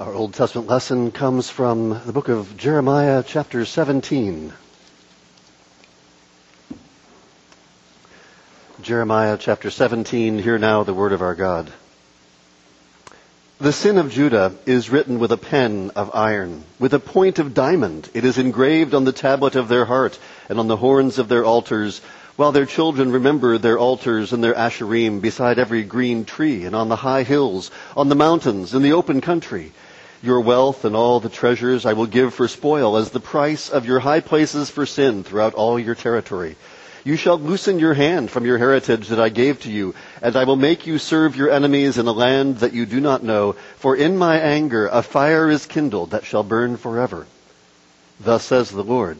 Our Old Testament lesson comes from the book of Jeremiah, chapter 17. Jeremiah chapter 17, hear now the word of our God. The sin of Judah is written with a pen of iron, with a point of diamond. It is engraved on the tablet of their heart and on the horns of their altars, while their children remember their altars and their asherim beside every green tree and on the high hills, on the mountains, in the open country. Your wealth and all the treasures I will give for spoil as the price of your high places for sin throughout all your territory. You shall loosen your hand from your heritage that I gave to you, and I will make you serve your enemies in a land that you do not know, for in my anger a fire is kindled that shall burn forever. Thus says the Lord.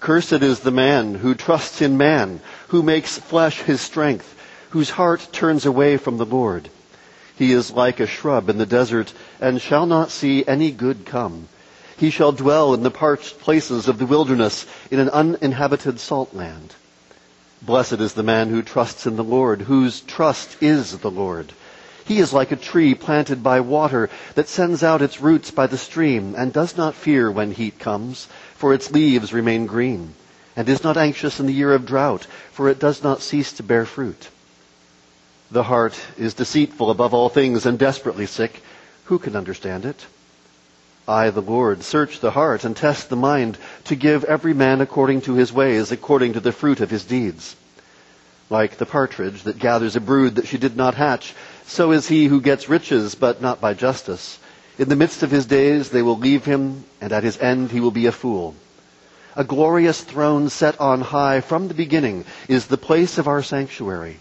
Cursed is the man who trusts in man, who makes flesh his strength, whose heart turns away from the Lord. He is like a shrub in the desert and shall not see any good come. He shall dwell in the parched places of the wilderness in an uninhabited salt land. Blessed is the man who trusts in the Lord, whose trust is the Lord. He is like a tree planted by water that sends out its roots by the stream and does not fear when heat comes, for its leaves remain green, and is not anxious in the year of drought, for it does not cease to bear fruit. The heart is deceitful above all things and desperately sick. Who can understand it? I, the Lord, search the heart and test the mind to give every man according to his ways, according to the fruit of his deeds. Like the partridge that gathers a brood that she did not hatch, so is he who gets riches, but not by justice. In the midst of his days they will leave him, and at his end he will be a fool. A glorious throne set on high from the beginning is the place of our sanctuary.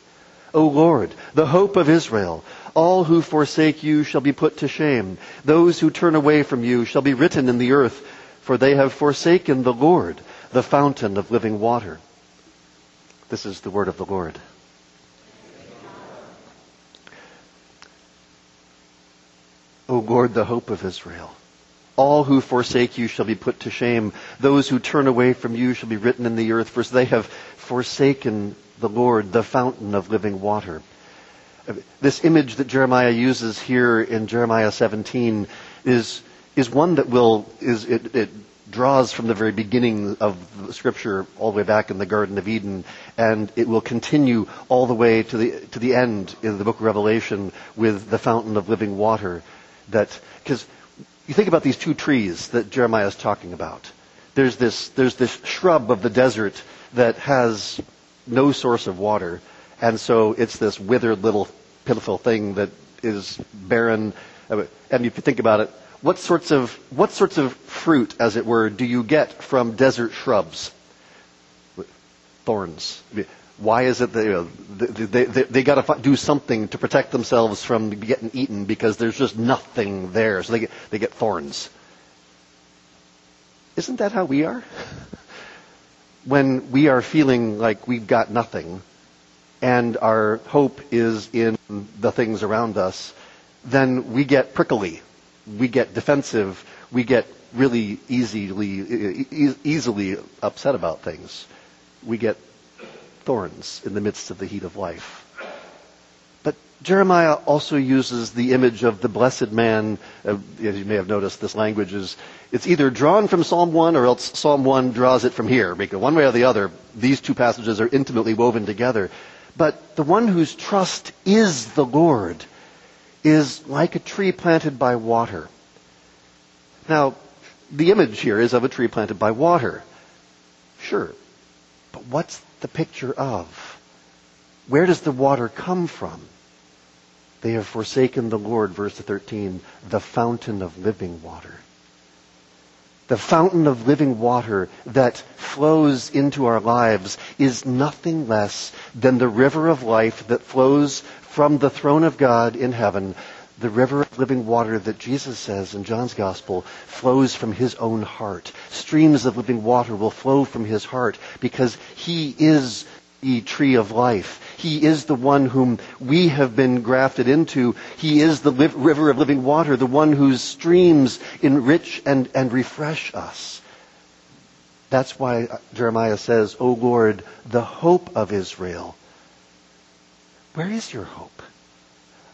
O Lord, the hope of Israel. All who forsake you shall be put to shame. Those who turn away from you shall be written in the earth, for they have forsaken the Lord, the fountain of living water. This is the word of the Lord. O Lord, the hope of Israel. All who forsake you shall be put to shame. Those who turn away from you shall be written in the earth, for they have forsaken the Lord, the fountain of living water. This image that Jeremiah uses here in Jeremiah 17 is, is one that will, is, it, it draws from the very beginning of scripture all the way back in the Garden of Eden, and it will continue all the way to the, to the end in the book of Revelation with the fountain of living water. That, because you think about these two trees that Jeremiah is talking about. There's this, there's this shrub of the desert that has no source of water. And so it's this withered little pitiful thing that is barren. And if you think about it, what sorts of, what sorts of fruit, as it were, do you get from desert shrubs? Thorns. Why is it that you know, they, they, they got to do something to protect themselves from getting eaten because there's just nothing there. So they get, they get thorns. Isn't that how we are? when we are feeling like we've got nothing and our hope is in the things around us, then we get prickly, we get defensive, we get really easily, easily upset about things. We get thorns in the midst of the heat of life. Jeremiah also uses the image of the blessed man. Uh, as you may have noticed, this language is it's either drawn from Psalm 1 or else Psalm 1 draws it from here. Because one way or the other, these two passages are intimately woven together. But the one whose trust is the Lord is like a tree planted by water. Now, the image here is of a tree planted by water. Sure. But what's the picture of? Where does the water come from? They have forsaken the Lord, verse 13, the fountain of living water. The fountain of living water that flows into our lives is nothing less than the river of life that flows from the throne of God in heaven. The river of living water that Jesus says in John's Gospel flows from his own heart. Streams of living water will flow from his heart because he is the tree of life. He is the one whom we have been grafted into. He is the li- river of living water, the one whose streams enrich and, and refresh us. That's why uh, Jeremiah says, O Lord, the hope of Israel. Where is your hope?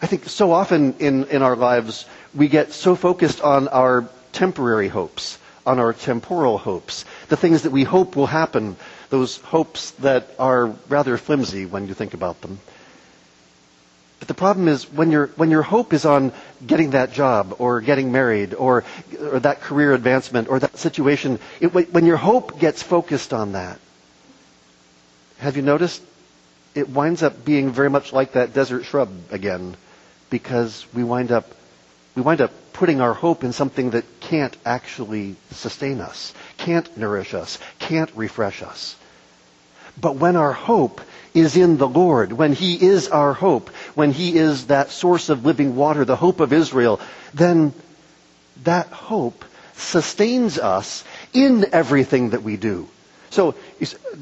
I think so often in, in our lives, we get so focused on our temporary hopes, on our temporal hopes, the things that we hope will happen, those hopes that are rather flimsy when you think about them. But the problem is when your when your hope is on getting that job or getting married or or that career advancement or that situation, it, when your hope gets focused on that, have you noticed it winds up being very much like that desert shrub again, because we wind up we wind up putting our hope in something that can't actually sustain us, can't nourish us, can't refresh us. But when our hope is in the Lord, when He is our hope, when He is that source of living water, the hope of Israel, then that hope sustains us in everything that we do. So,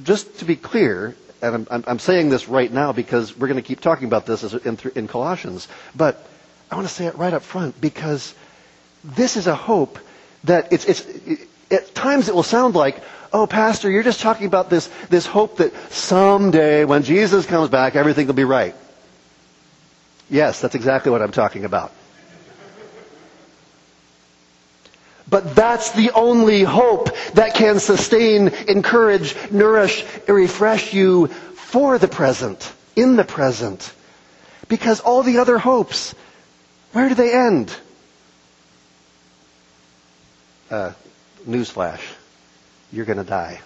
just to be clear, and I'm, I'm saying this right now because we're going to keep talking about this in, in Colossians, but I want to say it right up front because this is a hope that it's, it's, it, at times it will sound like, oh, Pastor, you're just talking about this, this hope that someday when Jesus comes back, everything will be right. Yes, that's exactly what I'm talking about. But that's the only hope that can sustain, encourage, nourish, refresh you for the present, in the present. Because all the other hopes, where do they end? Uh, newsflash. You're going to die.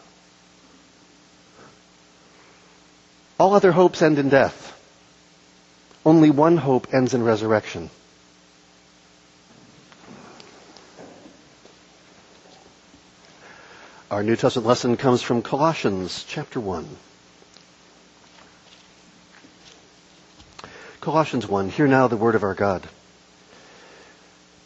All other hopes end in death. Only one hope ends in resurrection. Our New Testament lesson comes from Colossians chapter 1. Colossians 1, hear now the word of our God.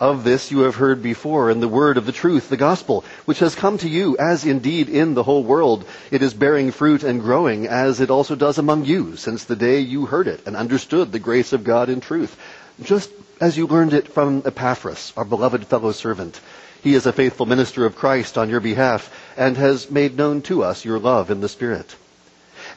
Of this you have heard before in the word of the truth, the gospel, which has come to you, as indeed in the whole world it is bearing fruit and growing, as it also does among you, since the day you heard it and understood the grace of God in truth, just as you learned it from Epaphras, our beloved fellow servant. He is a faithful minister of Christ on your behalf and has made known to us your love in the Spirit.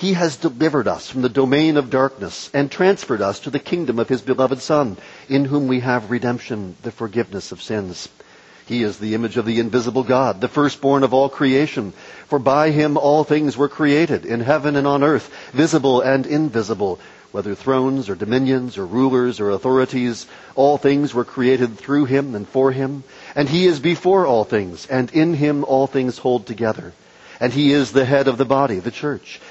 He has delivered us from the domain of darkness and transferred us to the kingdom of His beloved Son, in whom we have redemption, the forgiveness of sins. He is the image of the invisible God, the firstborn of all creation. For by him all things were created, in heaven and on earth, visible and invisible, whether thrones or dominions or rulers or authorities. All things were created through him and for him. And he is before all things, and in him all things hold together. And he is the head of the body, the church.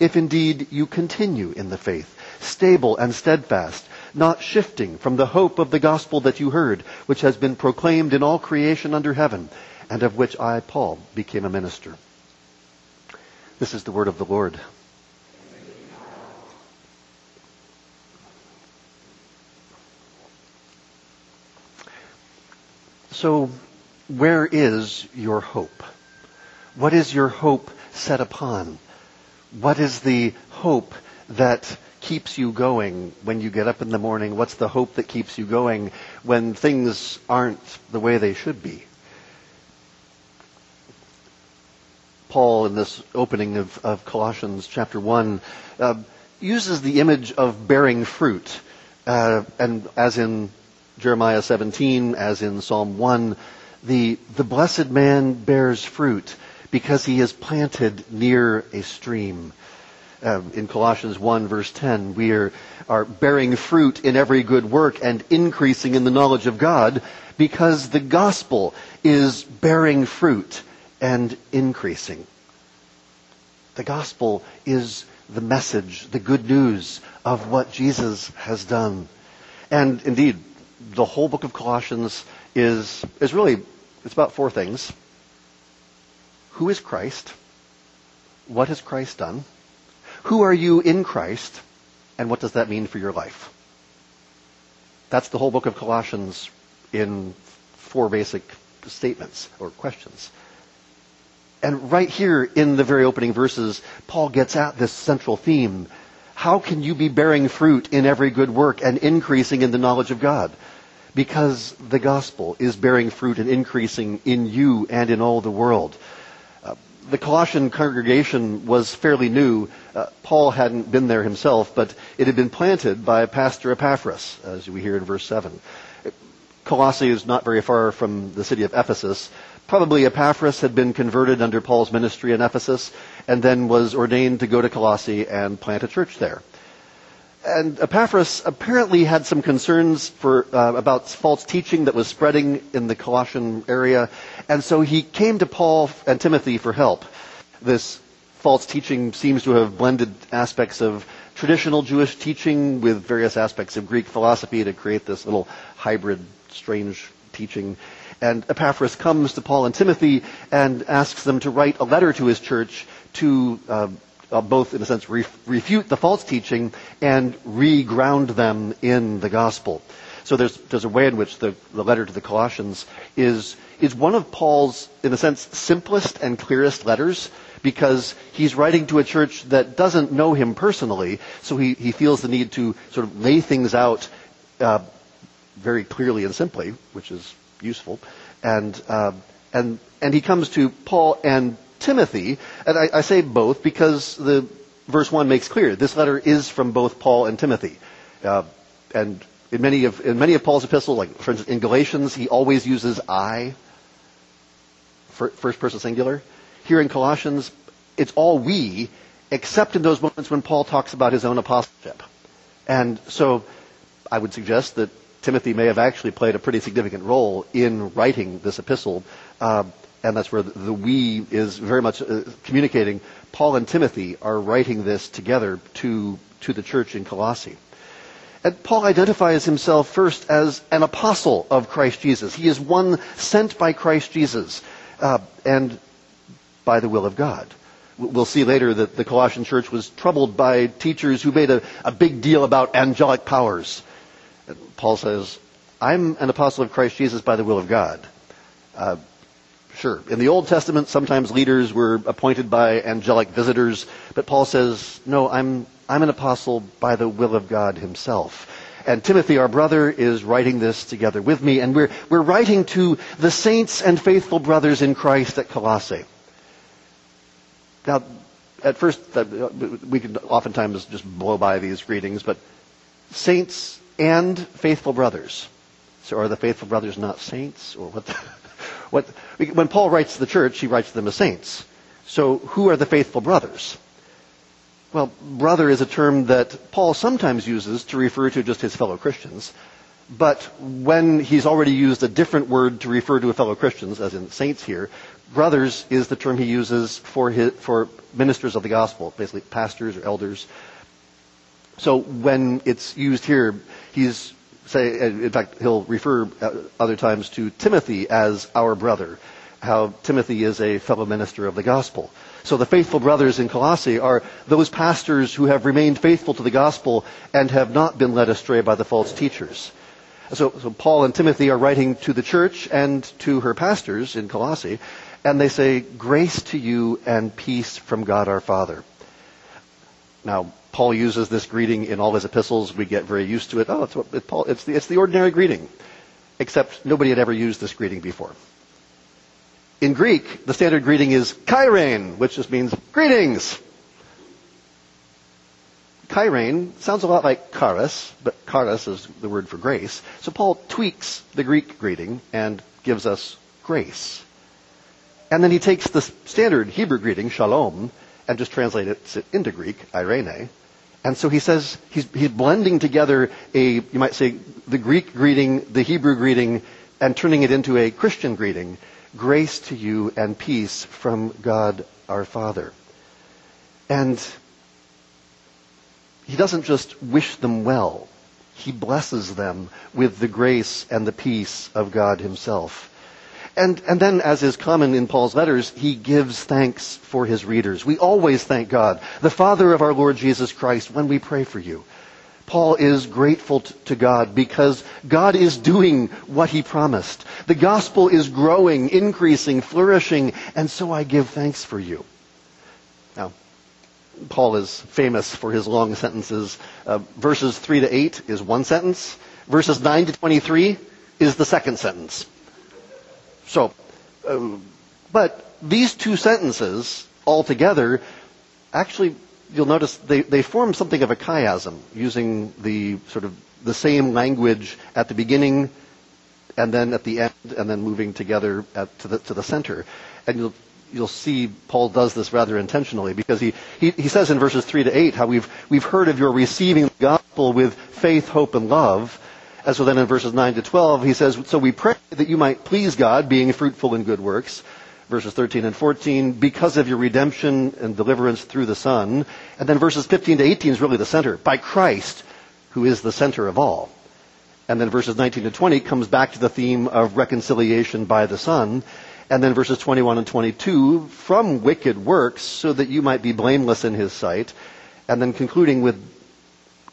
if indeed you continue in the faith stable and steadfast, not shifting from the hope of the gospel that you heard, which has been proclaimed in all creation under heaven, and of which I, Paul, became a minister. This is the word of the Lord. So, where is your hope? What is your hope set upon? What is the hope that keeps you going when you get up in the morning? What's the hope that keeps you going when things aren't the way they should be? Paul, in this opening of, of Colossians chapter 1, uh, uses the image of bearing fruit. Uh, and as in Jeremiah 17, as in Psalm 1, the, the blessed man bears fruit because he is planted near a stream. Uh, in Colossians 1 verse 10, we are, are bearing fruit in every good work and increasing in the knowledge of God because the gospel is bearing fruit and increasing. The gospel is the message, the good news of what Jesus has done. And indeed, the whole book of Colossians is, is really, it's about four things. Who is Christ? What has Christ done? Who are you in Christ? And what does that mean for your life? That's the whole book of Colossians in four basic statements or questions. And right here in the very opening verses, Paul gets at this central theme. How can you be bearing fruit in every good work and increasing in the knowledge of God? Because the gospel is bearing fruit and increasing in you and in all the world. The Colossian congregation was fairly new. Uh, Paul hadn't been there himself, but it had been planted by Pastor Epaphras, as we hear in verse 7. Colossae is not very far from the city of Ephesus. Probably Epaphras had been converted under Paul's ministry in Ephesus and then was ordained to go to Colossae and plant a church there. And Epaphras apparently had some concerns for, uh, about false teaching that was spreading in the Colossian area. And so he came to Paul and Timothy for help. This false teaching seems to have blended aspects of traditional Jewish teaching with various aspects of Greek philosophy to create this little hybrid strange teaching. And Epaphras comes to Paul and Timothy and asks them to write a letter to his church to uh, uh, both, in a sense, ref- refute the false teaching and reground them in the gospel. So there's, there's a way in which the, the letter to the Colossians is, is one of Paul's, in a sense, simplest and clearest letters because he's writing to a church that doesn't know him personally, so he, he feels the need to sort of lay things out uh, very clearly and simply, which is useful. And, uh, and, and he comes to Paul and Timothy, and I, I, say both because the verse 1 makes clear this letter is from both Paul and Timothy. Uh, and in many, of, in many of Paul's epistles, like for instance in Galatians, he always uses I, first person singular. Here in Colossians, it's all we, except in those moments when Paul talks about his own apostleship. And so I would suggest that Timothy may have actually played a pretty significant role in writing this epistle, uh, and that's where the, we is very much uh, communicating. Paul and Timothy are writing this together to to the church in Colossae. And Paul identifies himself first as an apostle of Christ Jesus. He is one sent by Christ Jesus uh, and by the will of God. We'll see later that the Colossian church was troubled by teachers who made a, a big deal about angelic powers. Paul says, I'm an apostle of Christ Jesus by the will of God. Uh, sure. In the Old Testament, sometimes leaders were appointed by angelic visitors, but Paul says, no, I'm, I'm an apostle by the will of God himself. And Timothy, our brother, is writing this together with me, and we're, we're writing to the saints and faithful brothers in Christ at Colossae. Now, at first, uh, we can oftentimes just blow by these greetings, but saints and faithful brothers. So are the faithful brothers not saints? Or what? The, what when Paul writes to the church, he writes to them as saints. So who are the faithful brothers? Well, brother is a term that Paul sometimes uses to refer to just his fellow Christians. But when he's already used a different word to refer to fellow Christians, as in saints here, brothers is the term he uses for, his, for ministers of the gospel, basically pastors or elders. So when it's used here, he's say, in fact, he'll refer uh, other times to Timothy as our brother, how Timothy is a fellow minister of the gospel. So the faithful brothers in Colossae are those pastors who have remained faithful to the gospel and have not been led astray by the false teachers. So, so Paul and Timothy are writing to the church and to her pastors in Colossae, and they say, grace to you and peace from God our Father. Now, Paul uses this greeting in all his epistles. We get very used to it. Oh, it's, what, it, Paul, it's, the, it's the ordinary greeting. Except nobody had ever used this greeting before. In Greek, the standard greeting is kairein, which just means greetings. Kairein sounds a lot like charis, but charis is the word for grace. So Paul tweaks the Greek greeting and gives us grace. And then he takes the standard Hebrew greeting, shalom, and just translates it into Greek, irene. And so he says he's, he's blending together a, you might say, the Greek greeting, the Hebrew greeting, and turning it into a Christian greeting. Grace to you and peace from God our Father. And he doesn't just wish them well. He blesses them with the grace and the peace of God himself. And, and then, as is common in Paul's letters, he gives thanks for his readers. We always thank God, the Father of our Lord Jesus Christ, when we pray for you. Paul is grateful to God because God is doing what he promised. The gospel is growing, increasing, flourishing, and so I give thanks for you. Now, Paul is famous for his long sentences. Uh, verses 3 to 8 is one sentence. Verses 9 to 23 is the second sentence. So, uh, but these two sentences altogether, actually, you'll notice they, they form something of a chiasm, using the sort of the same language at the beginning and then at the end, and then moving together at, to, the, to the center. And you'll you'll see Paul does this rather intentionally because he, he, he says in verses 3 to 8 how we've, we've heard of your receiving the gospel with faith, hope, and love. And so then in verses 9 to 12, he says, So we pray that you might please God, being fruitful in good works. Verses 13 and 14, because of your redemption and deliverance through the Son. And then verses 15 to 18 is really the center. By Christ, who is the center of all. And then verses 19 to 20 comes back to the theme of reconciliation by the Son. And then verses 21 and 22, from wicked works, so that you might be blameless in his sight. And then concluding with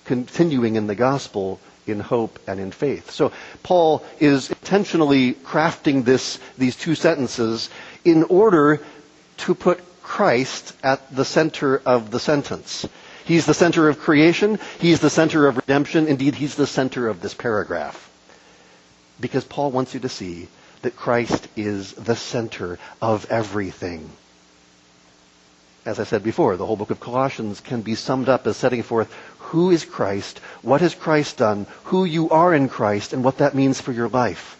continuing in the gospel in hope and in faith. So Paul is intentionally crafting this, these two sentences in order to put Christ at the center of the sentence. He's the center of creation. He's the center of redemption. Indeed, he's the center of this paragraph. Because Paul wants you to see that Christ is the center of everything. As I said before, the whole book of Colossians can be summed up as setting forth who is Christ, what has Christ done, who you are in Christ, and what that means for your life.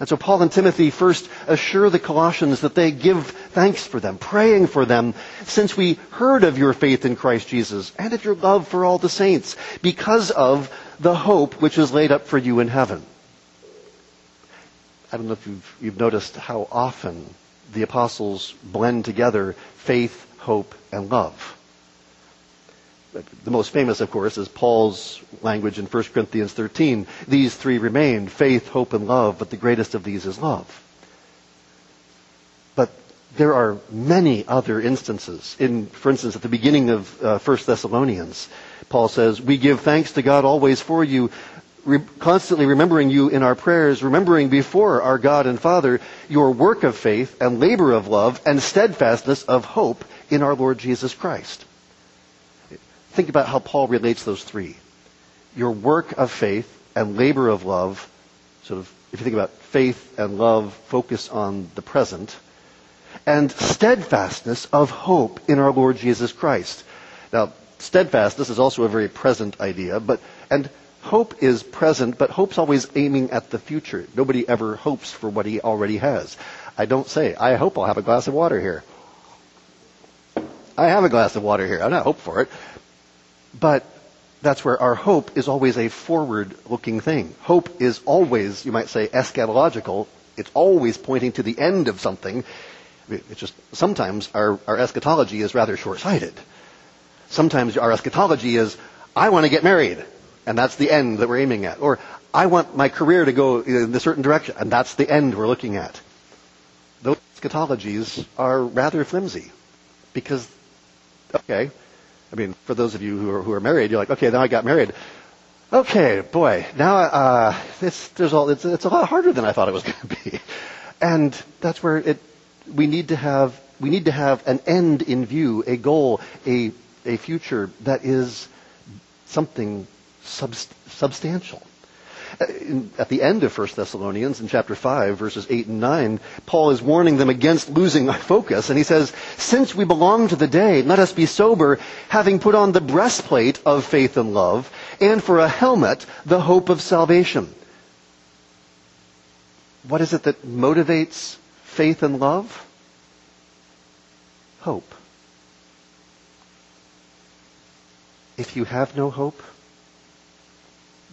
And so Paul and Timothy first assure the Colossians that they give thanks for them, praying for them, since we heard of your faith in Christ Jesus and of your love for all the saints, because of the hope which is laid up for you in heaven. I don't know if you've, you've noticed how often the apostles blend together faith, hope, and love. The most famous, of course, is Paul's language in 1 Corinthians 13. These three remain faith, hope, and love, but the greatest of these is love. But there are many other instances. In, for instance, at the beginning of uh, 1 Thessalonians, Paul says, We give thanks to God always for you, re- constantly remembering you in our prayers, remembering before our God and Father your work of faith and labor of love and steadfastness of hope in our Lord Jesus Christ. Think about how Paul relates those three. Your work of faith and labor of love, sort of, if you think about faith and love, focus on the present, and steadfastness of hope in our Lord Jesus Christ. Now, steadfastness is also a very present idea, but, and hope is present, but hope's always aiming at the future. Nobody ever hopes for what he already has. I don't say, I hope I'll have a glass of water here. I have a glass of water here. I don't hope for it. But that's where our hope is always a forward looking thing. Hope is always, you might say, eschatological. It's always pointing to the end of something. It's just, sometimes our, our eschatology is rather short sighted. Sometimes our eschatology is, I want to get married. And that's the end that we're aiming at. Or, I want my career to go in a certain direction. And that's the end we're looking at. Those eschatologies are rather flimsy. Because, okay, I mean, for those of you who are, who are married, you're like, okay, now I got married. Okay, boy, now uh, it's, there's all, it's, it's a lot harder than I thought it was going to be. And that's where it, we need to have, we need to have an end in view, a goal, a, a future that is something substantial. Uh, at the end of 1 Thessalonians in chapter 5, verses 8 and 9, Paul is warning them against losing focus. And he says, Since we belong to the day, let us be sober, having put on the breastplate of faith and love, and for a helmet, the hope of salvation. What is it that motivates faith and love? Hope. If you have no hope,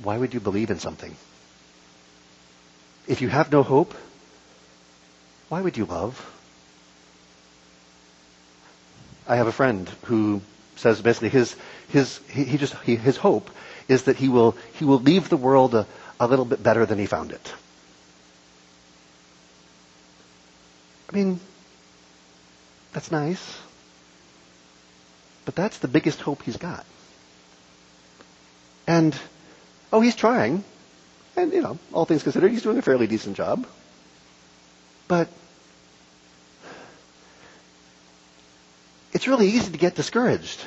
why would you believe in something? If you have no hope, why would you love? I have a friend who says basically his his he, he just he, his hope is that he will he will leave the world a, a little bit better than he found it. I mean, that's nice. But that's the biggest hope he's got. And, oh, he's trying. And, you know, all things considered, he's doing a fairly decent job. But it's really easy to get discouraged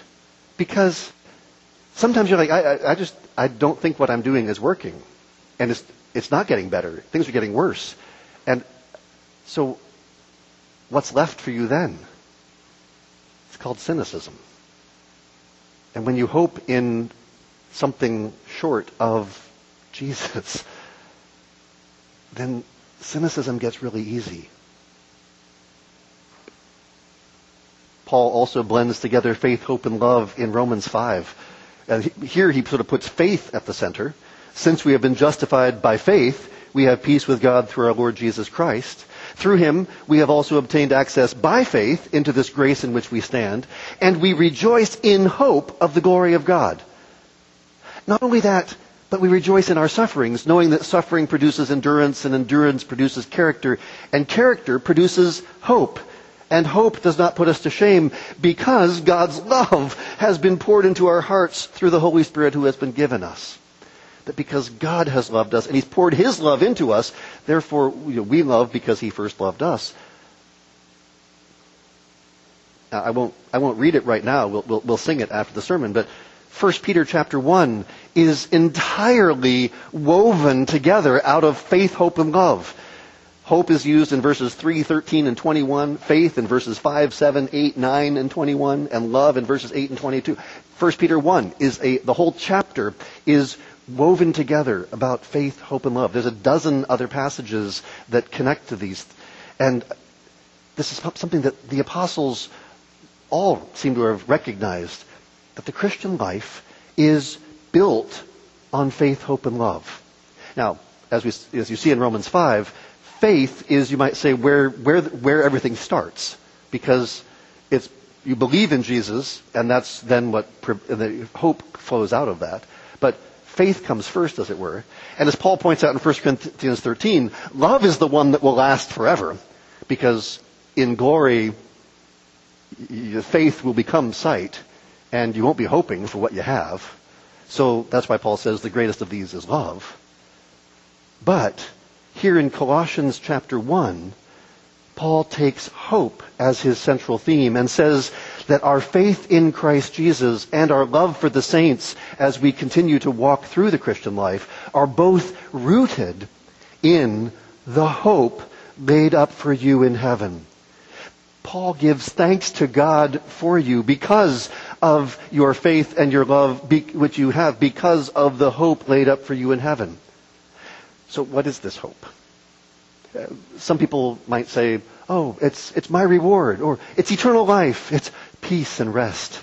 because sometimes you're like, I, I, I just, I don't think what I'm doing is working. And it's, it's not getting better. Things are getting worse. And so what's left for you then? It's called cynicism. And when you hope in something short of Jesus, then cynicism gets really easy. Paul also blends together faith, hope, and love in Romans 5. And here he sort of puts faith at the center. Since we have been justified by faith, we have peace with God through our Lord Jesus Christ. Through him, we have also obtained access by faith into this grace in which we stand, and we rejoice in hope of the glory of God. Not only that, but we rejoice in our sufferings, knowing that suffering produces endurance, and endurance produces character, and character produces hope. And hope does not put us to shame because God's love has been poured into our hearts through the Holy Spirit who has been given us that because God has loved us and He's poured His love into us, therefore we love because He first loved us. Now, I won't, I won't read it right now. We'll, we'll, we'll sing it after the sermon. But 1 Peter chapter 1 is entirely woven together out of faith, hope, and love. Hope is used in verses 3, 13, and 21. Faith in verses 5, 7, 8, 9, and 21. And love in verses 8 and 22. 1 Peter 1 is a, the whole chapter is woven together about faith, hope, and love. There's a dozen other passages that connect to these. And this is something that the apostles all seem to have recognized that the Christian life is built on faith, hope, and love. Now, as, we, as you see in Romans 5, faith is, you might say, where, where, where everything starts. Because it's, you believe in Jesus, and that's then what, the hope flows out of that. But faith comes first, as it were. And as Paul points out in 1 Corinthians 13, love is the one that will last forever. Because in glory, faith will become sight, and you won't be hoping for what you have. So that's why Paul says the greatest of these is love. But here in Colossians chapter 1, Paul takes hope as his central theme and says that our faith in Christ Jesus and our love for the saints as we continue to walk through the Christian life are both rooted in the hope laid up for you in heaven. Paul gives thanks to God for you because of your faith and your love which you have because of the hope laid up for you in heaven. So what is this hope? Uh, some people might say, oh, it's, it's my reward, or it's eternal life, it's peace and rest.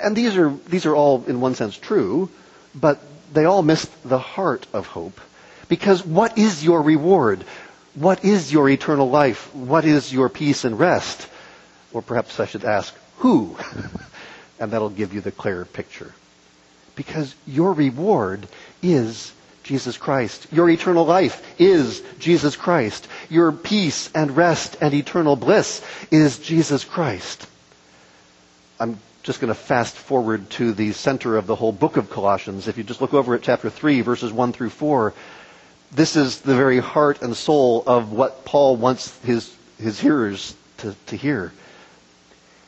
And these are, these are all, in one sense, true, but they all miss the heart of hope. Because what is your reward? What is your eternal life? What is your peace and rest? Or perhaps I should ask, who? and that'll give you the clearer picture. Because your reward is Jesus Christ. Your eternal life is Jesus Christ. Your peace and rest and eternal bliss is Jesus Christ. I'm just going to fast forward to the center of the whole book of Colossians. If you just look over at chapter 3, verses 1 through 4, this is the very heart and soul of what Paul wants his, his hearers to, to hear.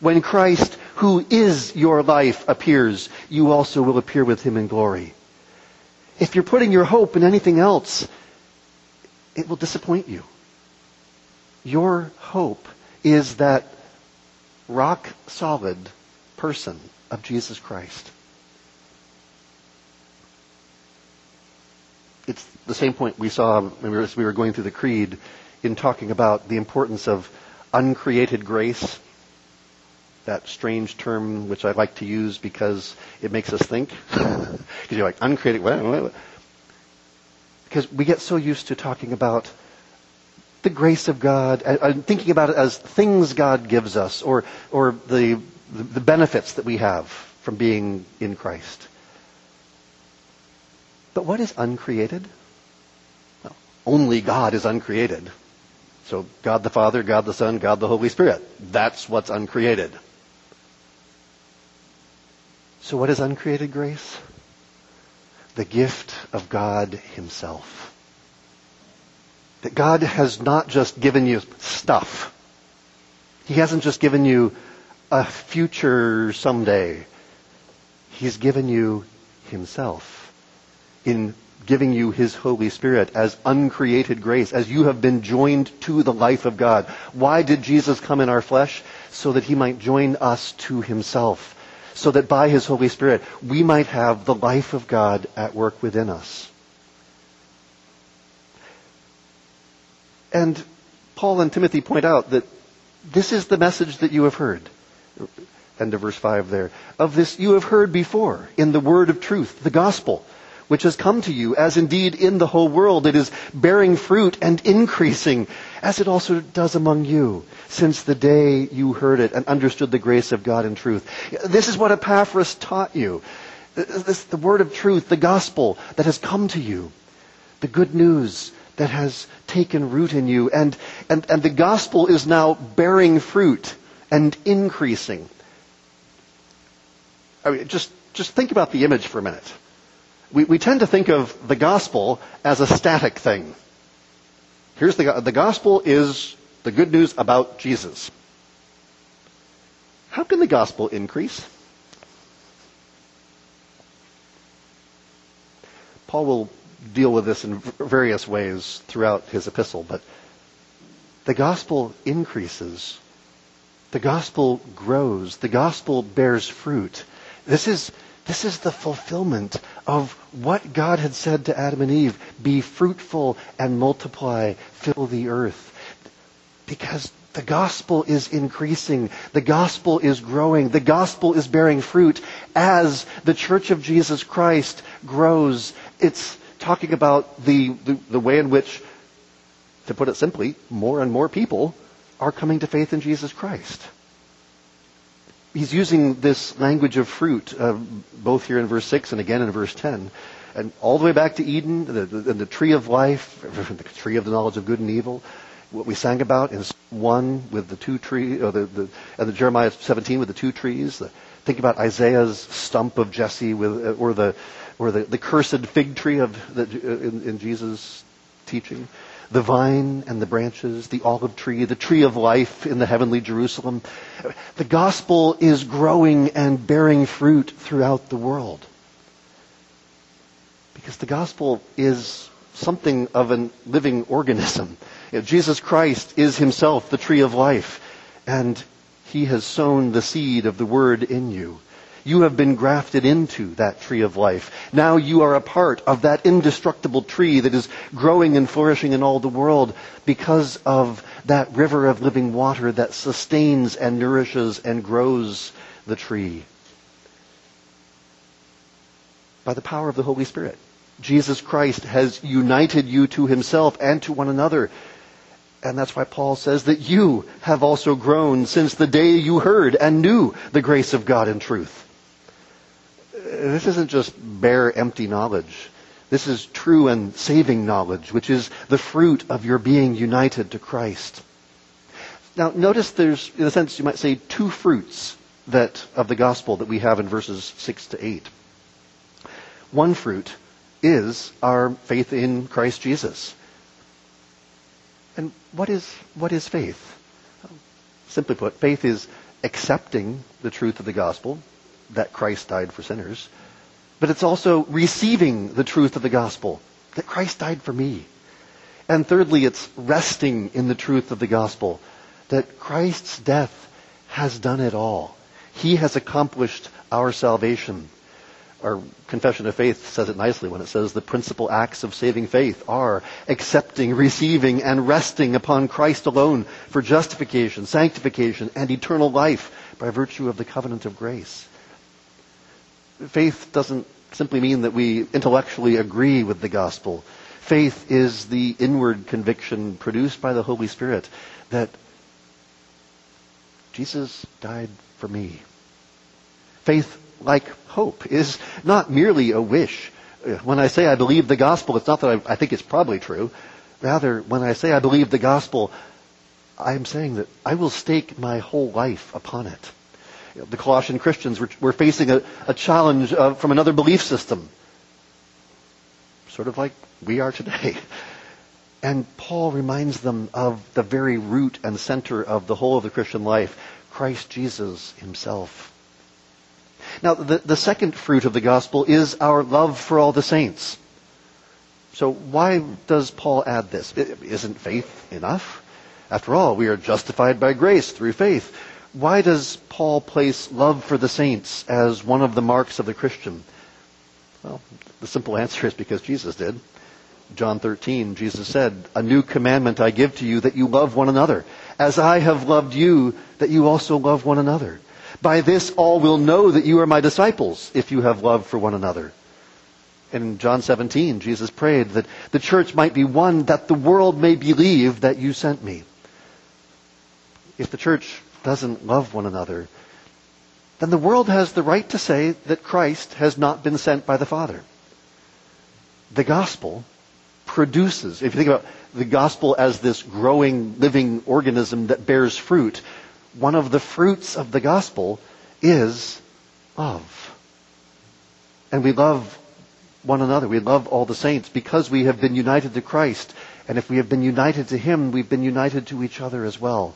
When Christ, who is your life, appears, you also will appear with him in glory. If you're putting your hope in anything else, it will disappoint you. Your hope is that rock solid person of Jesus Christ. It's the same point we saw as we were going through the Creed in talking about the importance of uncreated grace that strange term which I like to use because it makes us think. Because you're like, uncreated? Because we get so used to talking about the grace of God, and thinking about it as things God gives us, or, or the, the benefits that we have from being in Christ. But what is uncreated? Well, only God is uncreated. So God the Father, God the Son, God the Holy Spirit. That's what's uncreated. So, what is uncreated grace? The gift of God Himself. That God has not just given you stuff. He hasn't just given you a future someday. He's given you Himself in giving you His Holy Spirit as uncreated grace, as you have been joined to the life of God. Why did Jesus come in our flesh? So that He might join us to Himself so that by His Holy Spirit we might have the life of God at work within us. And Paul and Timothy point out that this is the message that you have heard. End of verse 5 there. Of this you have heard before in the word of truth, the gospel which has come to you, as indeed in the whole world it is bearing fruit and increasing, as it also does among you, since the day you heard it and understood the grace of God in truth. This is what Epaphras taught you. This, the word of truth, the gospel that has come to you, the good news that has taken root in you, and, and, and the gospel is now bearing fruit and increasing. I mean, just, just think about the image for a minute we, we tend to think of the gospel as a static thing. Here's the, the gospel is the good news about Jesus. How can the gospel increase? Paul will deal with this in various ways throughout his epistle, but the gospel increases. The gospel grows. The gospel bears fruit. This is this is the fulfillment of what God had said to Adam and Eve be fruitful and multiply, fill the earth. Because the gospel is increasing. The gospel is growing. The gospel is bearing fruit as the church of Jesus Christ grows. It's talking about the, the, the way in which, to put it simply, more and more people are coming to faith in Jesus Christ he's using this language of fruit, uh, both here in verse 6 and again in verse 10. And all the way back to Eden, the, the, the tree of life, the tree of the knowledge of good and evil, what we sang about in 1 with the two trees, or the, the, and the Jeremiah 17 with the two trees. The, think about Isaiah's stump of Jesse with, uh, or the, or the, the cursed fig tree of the, uh, in, in Jesus' teaching the vine and the branches, the olive tree, the tree of life in the heavenly Jerusalem. The gospel is growing and bearing fruit throughout the world. Because the gospel is something of a living organism. You know, Jesus Christ is himself the tree of life, and he has sown the seed of the word in you. You have been grafted into that tree of life. Now you are a part of that indestructible tree that is growing and flourishing in all the world because of that river of living water that sustains and nourishes and grows the tree. By the power of the Holy Spirit. Jesus Christ has united you to himself and to one another. And that's why Paul says that you have also grown since the day you heard and knew the grace of God in truth. This isn't just bare, empty knowledge. This is true and saving knowledge, which is the fruit of your being united to Christ. Now, notice there's, in a sense, you might say, two fruits that of the gospel that we have in verses six to eight. One fruit is our faith in Christ Jesus. And what is what is faith? Simply put, faith is accepting the truth of the gospel that Christ died for sinners, but it's also receiving the truth of the gospel that Christ died for me. And thirdly, it's resting in the truth of the gospel that Christ's death has done it all. He has accomplished our salvation. Our confession of faith says it nicely when it says the principal acts of saving faith are accepting, receiving, and resting upon Christ alone for justification, sanctification, and eternal life by virtue of the covenant of grace. Faith doesn't simply mean that we intellectually agree with the gospel. Faith is the inward conviction produced by the Holy Spirit that Jesus died for me. Faith, like hope, is not merely a wish. When I say I believe the gospel, it's not that I, I think it's probably true. Rather, when I say I believe the gospel, I'm saying that I will stake my whole life upon it. The Colossian Christians were, were facing a, a challenge uh, from another belief system, sort of like we are today. And Paul reminds them of the very root and center of the whole of the Christian life, Christ Jesus himself. Now, the, the second fruit of the gospel is our love for all the saints. So why does Paul add this? Isn't faith enough? After all, we are justified by grace through faith. Why does Paul place love for the saints as one of the marks of the Christian? Well, the simple answer is because Jesus did. John 13, Jesus said, A new commandment I give to you that you love one another. As I have loved you, that you also love one another. By this all will know that you are my disciples, if you have love for one another. In John 17, Jesus prayed that the church might be one, that the world may believe that you sent me. If the church doesn't love one another, then the world has the right to say that Christ has not been sent by the Father. The gospel produces. If you think about the gospel as this growing, living organism that bears fruit, one of the fruits of the gospel is love. And we love one another. We love all the saints because we have been united to Christ. And if we have been united to Him, we've been united to each other as well.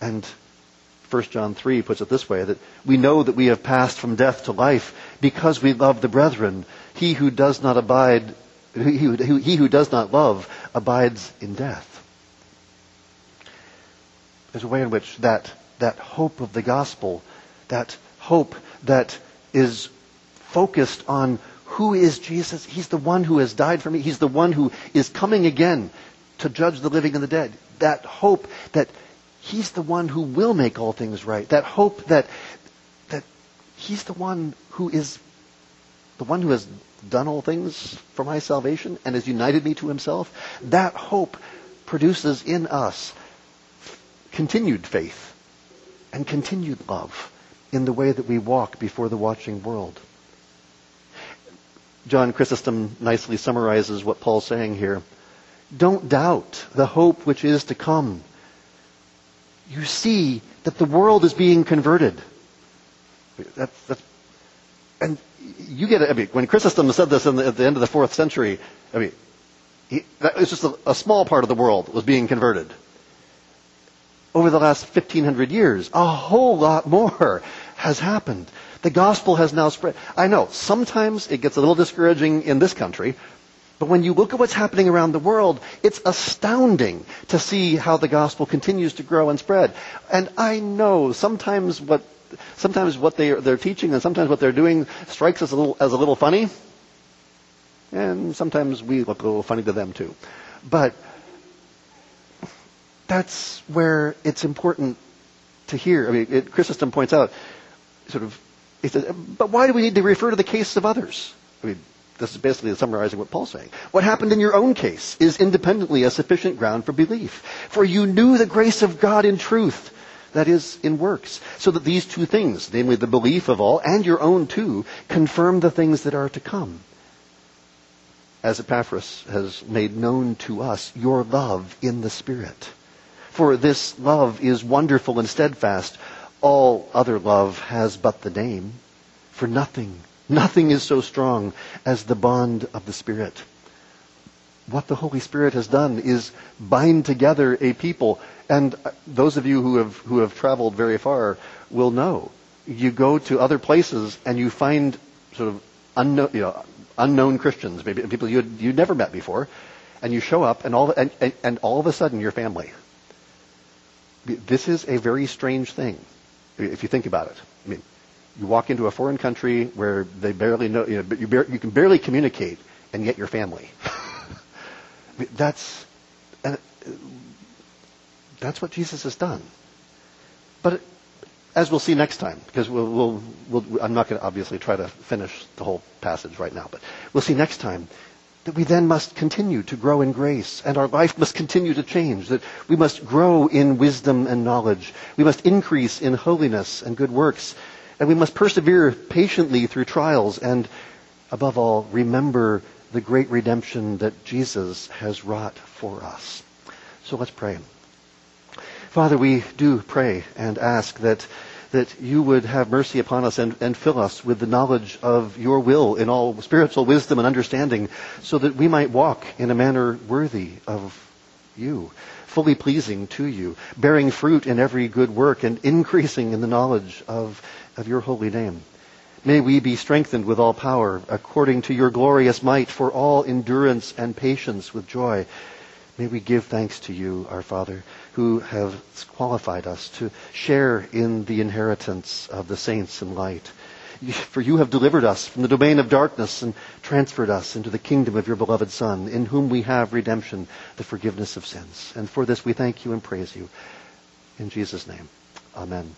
And 1 John 3 puts it this way, that we know that we have passed from death to life because we love the brethren. He who does not abide he who, he who does not love abides in death. There's a way in which that, that hope of the gospel, that hope that is focused on who is Jesus? He's the one who has died for me. He's the one who is coming again to judge the living and the dead. That hope that He's the one who will make all things right. That hope that, that He's the one who is the one who has done all things for my salvation and has united me to himself, that hope produces in us continued faith and continued love in the way that we walk before the watching world. John Chrysostom nicely summarizes what Paul's saying here. Don't doubt the hope which is to come. You see that the world is being converted. That's, that's, and you get it. I mean, when Chrysostom said this the, at the end of the fourth century, I mean, he, that was just a, a small part of the world was being converted. Over the last 1500 years, a whole lot more has happened. The gospel has now spread. I know, sometimes it gets a little discouraging in this country, but when you look at what's happening around the world, it's astounding to see how the gospel continues to grow and spread. And I know sometimes what sometimes what they are, they're teaching and sometimes what they're doing strikes us a little, as a little funny. And sometimes we look a little funny to them too. But that's where it's important to hear. I mean, it, Chrysostom points out, sort of, he says, but why do we need to refer to the case of others? I mean, This is basically summarizing what Paul's saying. What happened in your own case is independently a sufficient ground for belief. For you knew the grace of God in truth, that is, in works, so that these two things, namely the belief of all and your own too, confirm the things that are to come. As Epaphras has made known to us, your love in the Spirit. For this love is wonderful and steadfast. All other love has but the name. For nothing, nothing is so strong as the bond of the Spirit. What the Holy Spirit has done is bind together a people. And uh, those of you who have, who have traveled very far will know. You go to other places and you find sort of unknown, you know, unknown Christians, maybe people you you'd never met before, and you show up and all, and, and, and all of a sudden you're family. This is a very strange thing, if you think about it. I mean, you walk into a foreign country where they barely know, you know, you, bar- you can barely communicate, and yet you're family. that's, uh, that's what Jesus has done. But as we'll see next time, because we'll, we'll, we'll I'm not going to obviously try to finish the whole passage right now, but we'll see next time that we then must continue to grow in grace and our life must continue to change, that we must grow in wisdom and knowledge. We must increase in holiness and good works. And we must persevere patiently through trials and, above all, remember the great redemption that Jesus has wrought for us. So let's pray. Father, we do pray and ask that that you would have mercy upon us and, and fill us with the knowledge of your will in all spiritual wisdom and understanding so that we might walk in a manner worthy of you, fully pleasing to you, bearing fruit in every good work and increasing in the knowledge of, of your holy name. May we be strengthened with all power according to your glorious might for all endurance and patience with joy. May we give thanks to you, our Father who have qualified us to share in the inheritance of the saints in light. For you have delivered us from the domain of darkness and transferred us into the kingdom of your beloved Son, in whom we have redemption, the forgiveness of sins. And for this we thank you and praise you. In Jesus' name, amen.